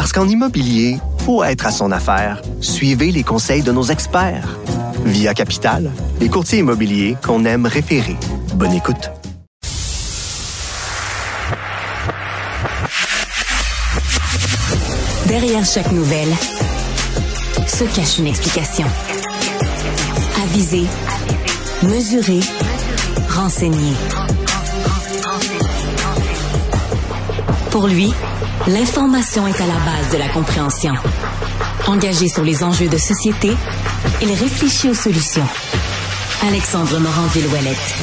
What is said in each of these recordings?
Parce qu'en immobilier, faut être à son affaire. Suivez les conseils de nos experts. Via Capital, les courtiers immobiliers qu'on aime référer. Bonne écoute. Derrière chaque nouvelle se cache une explication. Aviser, mesurer, renseigner. Pour lui, l'information est à la base de la compréhension. Engagé sur les enjeux de société, il réfléchit aux solutions. Alexandre Morand-Villouellette.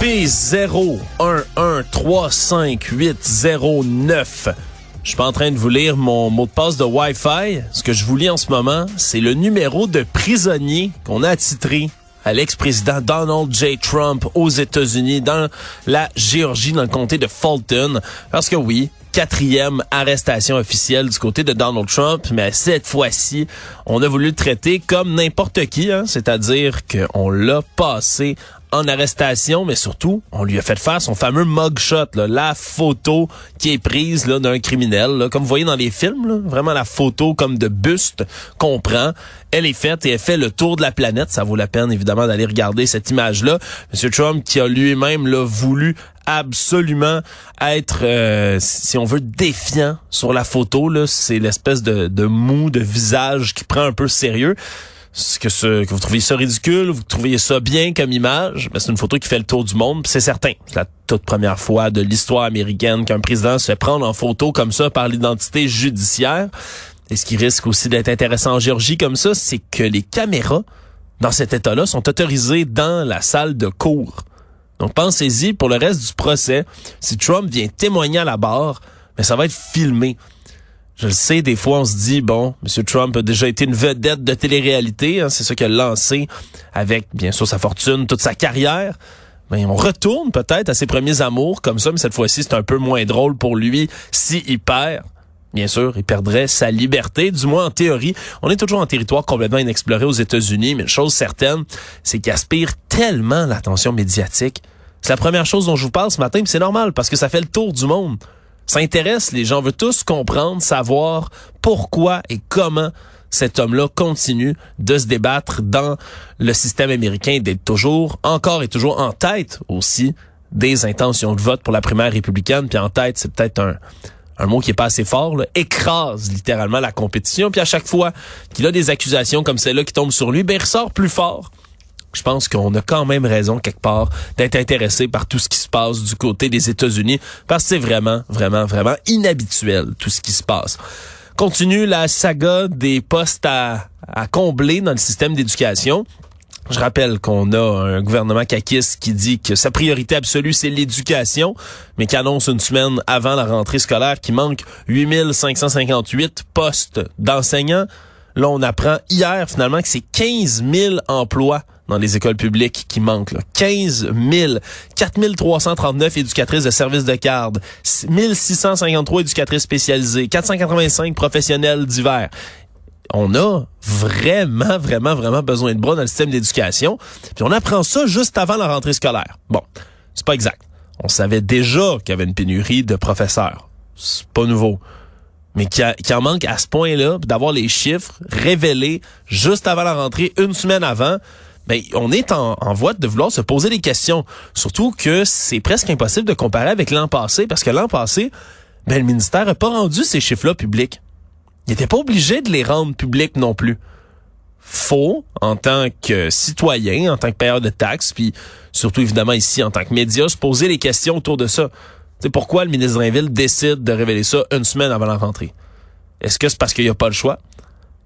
P01135809. Je suis pas en train de vous lire mon mot de passe de Wi-Fi. Ce que je vous lis en ce moment, c'est le numéro de prisonnier qu'on a attitré à l'ex-président Donald J. Trump aux États-Unis, dans la Géorgie, dans le comté de Fulton. Parce que oui, quatrième arrestation officielle du côté de Donald Trump, mais cette fois-ci, on a voulu le traiter comme n'importe qui, hein, c'est-à-dire qu'on l'a passé en arrestation, mais surtout, on lui a fait faire son fameux mugshot, la photo qui est prise d'un criminel, là, comme vous voyez dans les films, vraiment la photo comme de buste qu'on prend. Elle est faite et elle fait le tour de la planète. Ça vaut la peine, évidemment, d'aller regarder cette image-là. Monsieur Trump qui a lui-même voulu absolument être, euh, si on veut, défiant sur la photo. C'est l'espèce de, de mou de visage qui prend un peu sérieux que, ce, que vous trouviez ça ridicule, vous trouviez ça bien comme image, mais c'est une photo qui fait le tour du monde, c'est certain. C'est la toute première fois de l'histoire américaine qu'un président se fait prendre en photo comme ça par l'identité judiciaire. Et ce qui risque aussi d'être intéressant en Géorgie comme ça, c'est que les caméras dans cet état-là sont autorisées dans la salle de cours. Donc pensez-y pour le reste du procès, si Trump vient témoigner à la barre, mais ça va être filmé. Je le sais, des fois, on se dit, bon, M. Trump a déjà été une vedette de télé-réalité. Hein, c'est ça qu'il a lancé avec, bien sûr, sa fortune, toute sa carrière. Mais on retourne peut-être à ses premiers amours comme ça, mais cette fois-ci, c'est un peu moins drôle pour lui s'il il perd. Bien sûr, il perdrait sa liberté, du moins en théorie. On est toujours en territoire complètement inexploré aux États-Unis, mais une chose certaine, c'est qu'il aspire tellement l'attention médiatique. C'est la première chose dont je vous parle ce matin, mais c'est normal parce que ça fait le tour du monde. Ça intéresse les gens, veut tous comprendre, savoir pourquoi et comment cet homme-là continue de se débattre dans le système américain, d'être toujours, encore et toujours en tête aussi des intentions de vote pour la primaire républicaine. Puis en tête, c'est peut-être un, un mot qui est pas assez fort, là, écrase littéralement la compétition. Puis à chaque fois qu'il a des accusations comme celle-là qui tombent sur lui, ben il ressort plus fort je pense qu'on a quand même raison quelque part d'être intéressé par tout ce qui se passe du côté des États-Unis parce que c'est vraiment, vraiment, vraiment inhabituel tout ce qui se passe. Continue la saga des postes à, combler dans le système d'éducation. Je rappelle qu'on a un gouvernement caquiste qui dit que sa priorité absolue, c'est l'éducation, mais qui annonce une semaine avant la rentrée scolaire qu'il manque 8558 postes d'enseignants. Là, on apprend hier finalement que c'est 15 000 emplois dans les écoles publiques qui manquent. Là. 15 000, 4 339 éducatrices de services de garde, 1653 éducatrices spécialisées, 485 professionnels divers. On a vraiment, vraiment, vraiment besoin de bras dans le système d'éducation. Puis on apprend ça juste avant la rentrée scolaire. Bon, c'est pas exact. On savait déjà qu'il y avait une pénurie de professeurs. C'est pas nouveau mais qui, en manque à ce point-là, d'avoir les chiffres révélés juste avant la rentrée, une semaine avant, ben, on est en, voie de vouloir se poser des questions. Surtout que c'est presque impossible de comparer avec l'an passé, parce que l'an passé, ben, le ministère n'a pas rendu ces chiffres-là publics. Il n'était pas obligé de les rendre publics non plus. Faut, en tant que citoyen, en tant que payeur de taxes, puis surtout évidemment ici en tant que média, se poser les questions autour de ça. C'est pourquoi le ministre Drainville décide de révéler ça une semaine avant la rentrée? Est-ce que c'est parce qu'il n'y a pas le choix?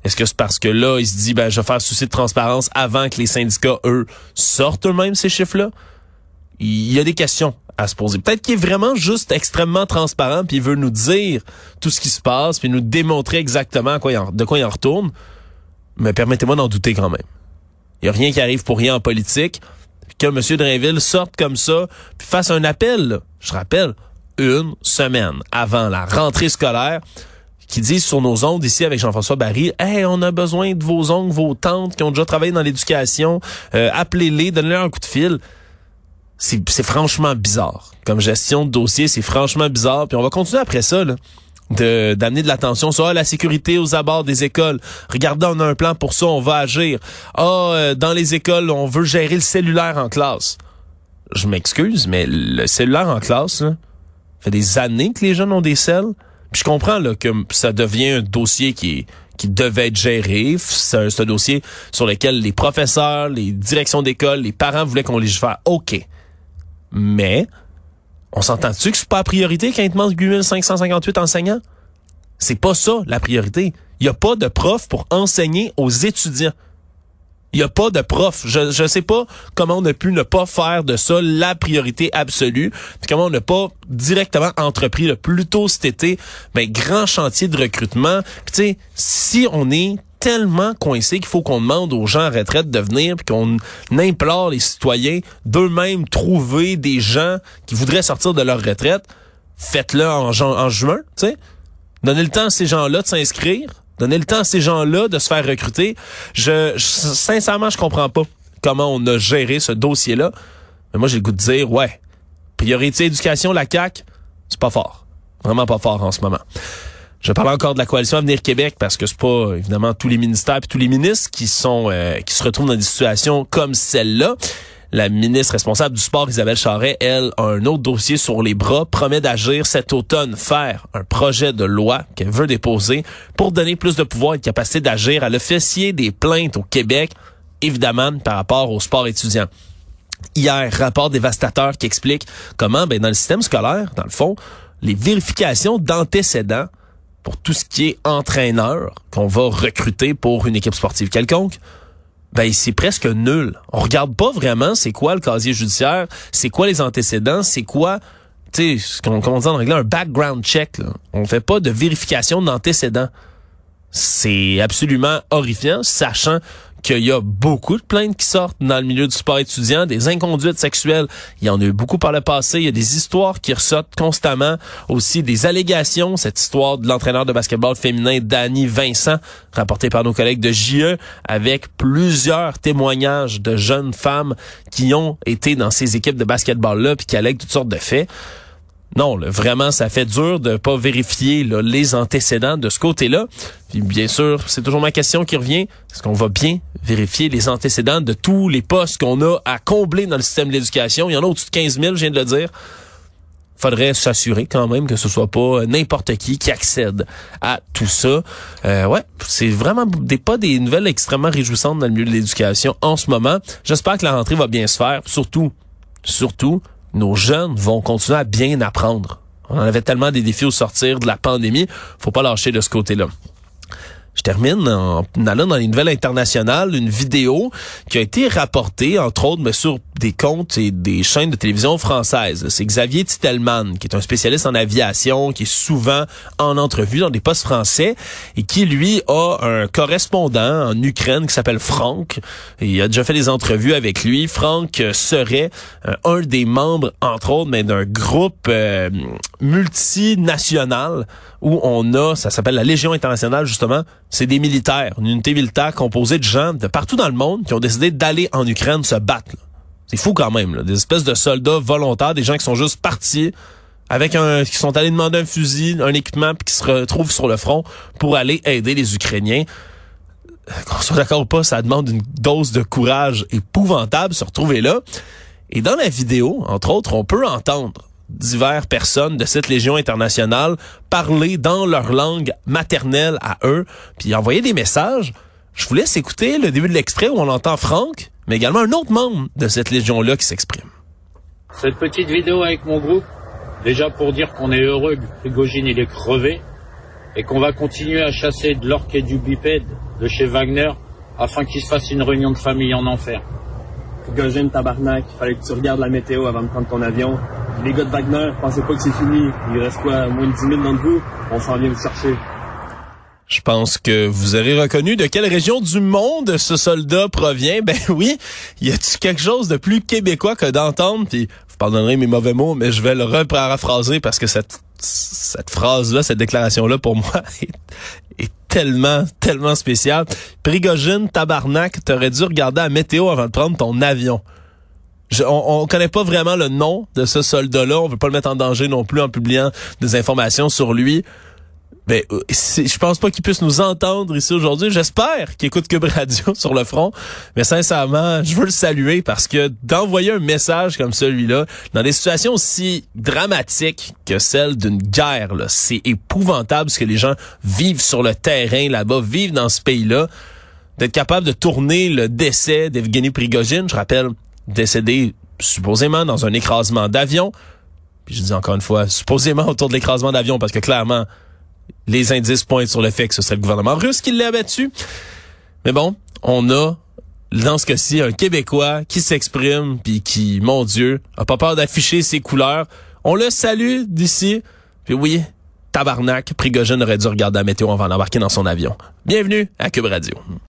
Est-ce que c'est parce que là, il se dit, ben, je vais faire souci de transparence avant que les syndicats, eux, sortent eux-mêmes ces chiffres-là? il y a des questions à se poser. Peut-être qu'il est vraiment juste extrêmement transparent, puis il veut nous dire tout ce qui se passe, puis nous démontrer exactement de quoi il en retourne. Mais permettez-moi d'en douter quand même. Il n'y a rien qui arrive pour rien en politique. Que M. Drainville sorte comme ça, puis fasse un appel, je rappelle, une semaine avant la rentrée scolaire, qui disent sur nos ondes ici avec Jean-François Barry, hey, on a besoin de vos oncles, vos tantes qui ont déjà travaillé dans l'éducation, euh, appelez-les, donnez-leur un coup de fil. C'est franchement bizarre. Comme gestion de dossier, c'est franchement bizarre. Puis on va continuer après ça, là de d'amener de l'attention sur la sécurité aux abords des écoles. Regardez, on a un plan pour ça, on va agir. Ah, euh, dans les écoles, on veut gérer le cellulaire en classe. Je m'excuse, mais le cellulaire en classe, là, fait des années que les jeunes ont des selles. Puis je comprends que ça devient un dossier qui devait être géré. C'est un, dossier sur lequel les professeurs, les directions d'école, les parents voulaient qu'on légifère. OK. Mais on s'entend-tu que c'est pas la priorité quand il te manque 8558 enseignants? C'est pas ça la priorité. Il y a pas de prof pour enseigner aux étudiants. Il y a pas de prof. Je je sais pas comment on a pu ne pas faire de ça la priorité absolue. Puis comment on n'a pas directement entrepris le plus tôt cet été ben grand chantier de recrutement. Puis tu sais si on est tellement coincé qu'il faut qu'on demande aux gens en retraite de venir qu'on implore les citoyens d'eux-mêmes trouver des gens qui voudraient sortir de leur retraite. Faites-le en, en juin, tu sais. Donnez le temps à ces gens-là de s'inscrire. Donnez le temps à ces gens-là de se faire recruter. Je, sincèrement, je comprends pas comment on a géré ce dossier-là. Mais moi, j'ai le goût de dire, ouais, priorité éducation, la CAC, c'est pas fort. Vraiment pas fort en ce moment. Je parle encore de la coalition Avenir Québec parce que c'est pas évidemment tous les ministères et tous les ministres qui sont euh, qui se retrouvent dans des situations comme celle-là. La ministre responsable du sport, Isabelle Charret, elle, a un autre dossier sur les bras, promet d'agir cet automne, faire un projet de loi qu'elle veut déposer pour donner plus de pouvoir et de capacité d'agir à l'officier des plaintes au Québec, évidemment par rapport au sport étudiant. Hier, rapport dévastateur qui explique comment, ben, dans le système scolaire, dans le fond, les vérifications d'antécédents pour tout ce qui est entraîneur qu'on va recruter pour une équipe sportive quelconque, ben c'est presque nul. On regarde pas vraiment c'est quoi le casier judiciaire, c'est quoi les antécédents, c'est quoi tu sais, ce qu'on dit en anglais un background check. Là. On fait pas de vérification d'antécédents. C'est absolument horrifiant, sachant qu'il y a beaucoup de plaintes qui sortent dans le milieu du sport étudiant, des inconduites sexuelles. Il y en a eu beaucoup par le passé. Il y a des histoires qui ressortent constamment. Aussi des allégations. Cette histoire de l'entraîneur de basketball féminin Danny Vincent, rapportée par nos collègues de JE, avec plusieurs témoignages de jeunes femmes qui ont été dans ces équipes de basketball-là puis qui allèguent toutes sortes de faits. Non, vraiment, ça fait dur de pas vérifier les antécédents de ce côté-là. Puis bien sûr, c'est toujours ma question qui revient. Est-ce qu'on va bien vérifier les antécédents de tous les postes qu'on a à combler dans le système de l'éducation? Il y en a au-dessus de 15 000, je viens de le dire. Faudrait s'assurer quand même que ce soit pas n'importe qui qui accède à tout ça. Euh, ouais, c'est vraiment des pas des nouvelles extrêmement réjouissantes dans le milieu de l'éducation en ce moment. J'espère que la rentrée va bien se faire. Surtout, surtout, nos jeunes vont continuer à bien apprendre. On avait tellement des défis au sortir de la pandémie, faut pas lâcher de ce côté-là. Je termine en allant dans les nouvelles internationales, une vidéo qui a été rapportée, entre autres, mais sur des comptes et des chaînes de télévision françaises. C'est Xavier Titelman, qui est un spécialiste en aviation, qui est souvent en entrevue dans des postes français et qui, lui, a un correspondant en Ukraine qui s'appelle Franck. il a déjà fait des entrevues avec lui. Franck serait euh, un des membres, entre autres, mais d'un groupe euh, multinational où on a, ça s'appelle la Légion internationale, justement, c'est des militaires, une unité militaire composée de gens de partout dans le monde qui ont décidé d'aller en Ukraine se battre. C'est fou quand même, là. des espèces de soldats volontaires, des gens qui sont juste partis avec un, qui sont allés demander un fusil, un équipement, puis qui se retrouvent sur le front pour aller aider les Ukrainiens. Qu'on soit d'accord ou pas, ça demande une dose de courage épouvantable se retrouver là. Et dans la vidéo, entre autres, on peut entendre diverses personnes de cette Légion internationale parler dans leur langue maternelle à eux, puis envoyer des messages. Je vous laisse écouter le début de l'extrait où on entend Franck, mais également un autre membre de cette Légion-là qui s'exprime. Cette petite vidéo avec mon groupe, déjà pour dire qu'on est heureux que Prigogine il est crevé et qu'on va continuer à chasser de l'orque et du bipède de chez Wagner afin qu'il se fasse une réunion de famille en enfer. Prigogine, tabarnak, il fallait que tu regardes la météo avant de prendre ton avion. Les gars de Wagner, pensez pas que c'est fini. Il reste quoi, moins de 10 000 d'entre vous? On s'en vient vous chercher. Je pense que vous aurez reconnu de quelle région du monde ce soldat provient. Ben oui, y a-tu quelque chose de plus québécois que d'entendre, puis vous pardonnerez mes mauvais mots, mais je vais le reparaphraser parce que cette, cette phrase-là, cette déclaration-là, pour moi, est, est tellement, tellement spéciale. Prigogine, tabarnak, t'aurais dû regarder la météo avant de prendre ton avion. On, on connaît pas vraiment le nom de ce soldat-là. On veut pas le mettre en danger non plus en publiant des informations sur lui. Ben, je pense pas qu'il puisse nous entendre ici aujourd'hui. J'espère qu'il écoute Cube Radio sur le front. Mais sincèrement, je veux le saluer parce que d'envoyer un message comme celui-là, dans des situations aussi dramatiques que celle d'une guerre, c'est épouvantable ce que les gens vivent sur le terrain là-bas, vivent dans ce pays-là. D'être capable de tourner le décès d'Evgeny Prigogine, je rappelle, décédé supposément dans un écrasement d'avion. Puis je dis encore une fois, supposément autour de l'écrasement d'avion, parce que clairement, les indices pointent sur le fait que ce serait le gouvernement russe qui l'a abattu. Mais bon, on a dans ce cas-ci un Québécois qui s'exprime puis qui, mon Dieu, a pas peur d'afficher ses couleurs. On le salue d'ici. Puis oui, tabarnak, Prigogine aurait dû regarder la météo avant d'embarquer dans son avion. Bienvenue à Cube Radio.